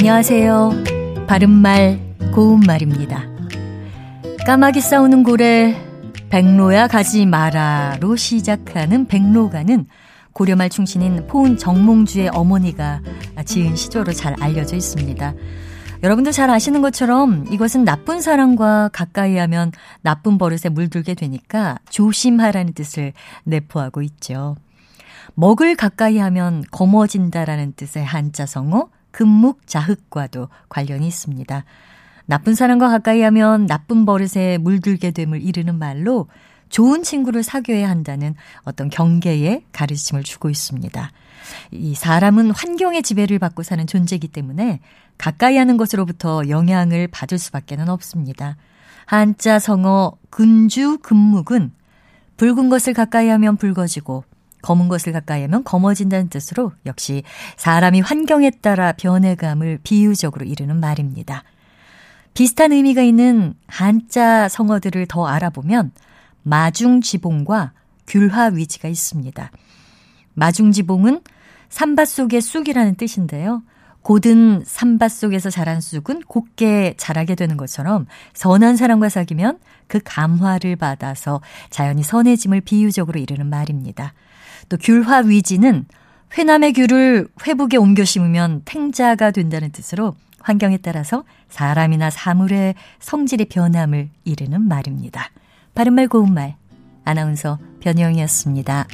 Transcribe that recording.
안녕하세요. 바른말, 고운말입니다. 까마귀 싸우는 고래, 백로야 가지 마라로 시작하는 백로가는 고려말 충신인 포은 정몽주의 어머니가 지은 시조로 잘 알려져 있습니다. 여러분도 잘 아시는 것처럼 이것은 나쁜 사람과 가까이 하면 나쁜 버릇에 물들게 되니까 조심하라는 뜻을 내포하고 있죠. 먹을 가까이 하면 검어진다라는 뜻의 한자 성어 금묵자흑과도 관련이 있습니다. 나쁜 사람과 가까이 하면 나쁜 버릇에 물들게 됨을 이르는 말로 좋은 친구를 사귀어야 한다는 어떤 경계의 가르침을 주고 있습니다. 이 사람은 환경의 지배를 받고 사는 존재이기 때문에 가까이 하는 것으로부터 영향을 받을 수밖에는 없습니다. 한자 성어 근주 금묵은 붉은 것을 가까이 하면 붉어지고 검은 것을 가까이 하면 검어진다는 뜻으로 역시 사람이 환경에 따라 변해감을 비유적으로 이르는 말입니다. 비슷한 의미가 있는 한자 성어들을 더 알아보면 마중지봉과 귤화위지가 있습니다. 마중지봉은 산밭 속의 쑥이라는 뜻인데요. 고든 산밭 속에서 자란 쑥은 곱게 자라게 되는 것처럼 선한 사람과 사귀면 그 감화를 받아서 자연이 선해짐을 비유적으로 이르는 말입니다. 또 귤화 위지는 회남의 귤을 회북에 옮겨 심으면 탱자가 된다는 뜻으로 환경에 따라서 사람이나 사물의 성질의 변함을 이르는 말입니다. 바른말 고운말 아나운서 변희영이었습니다.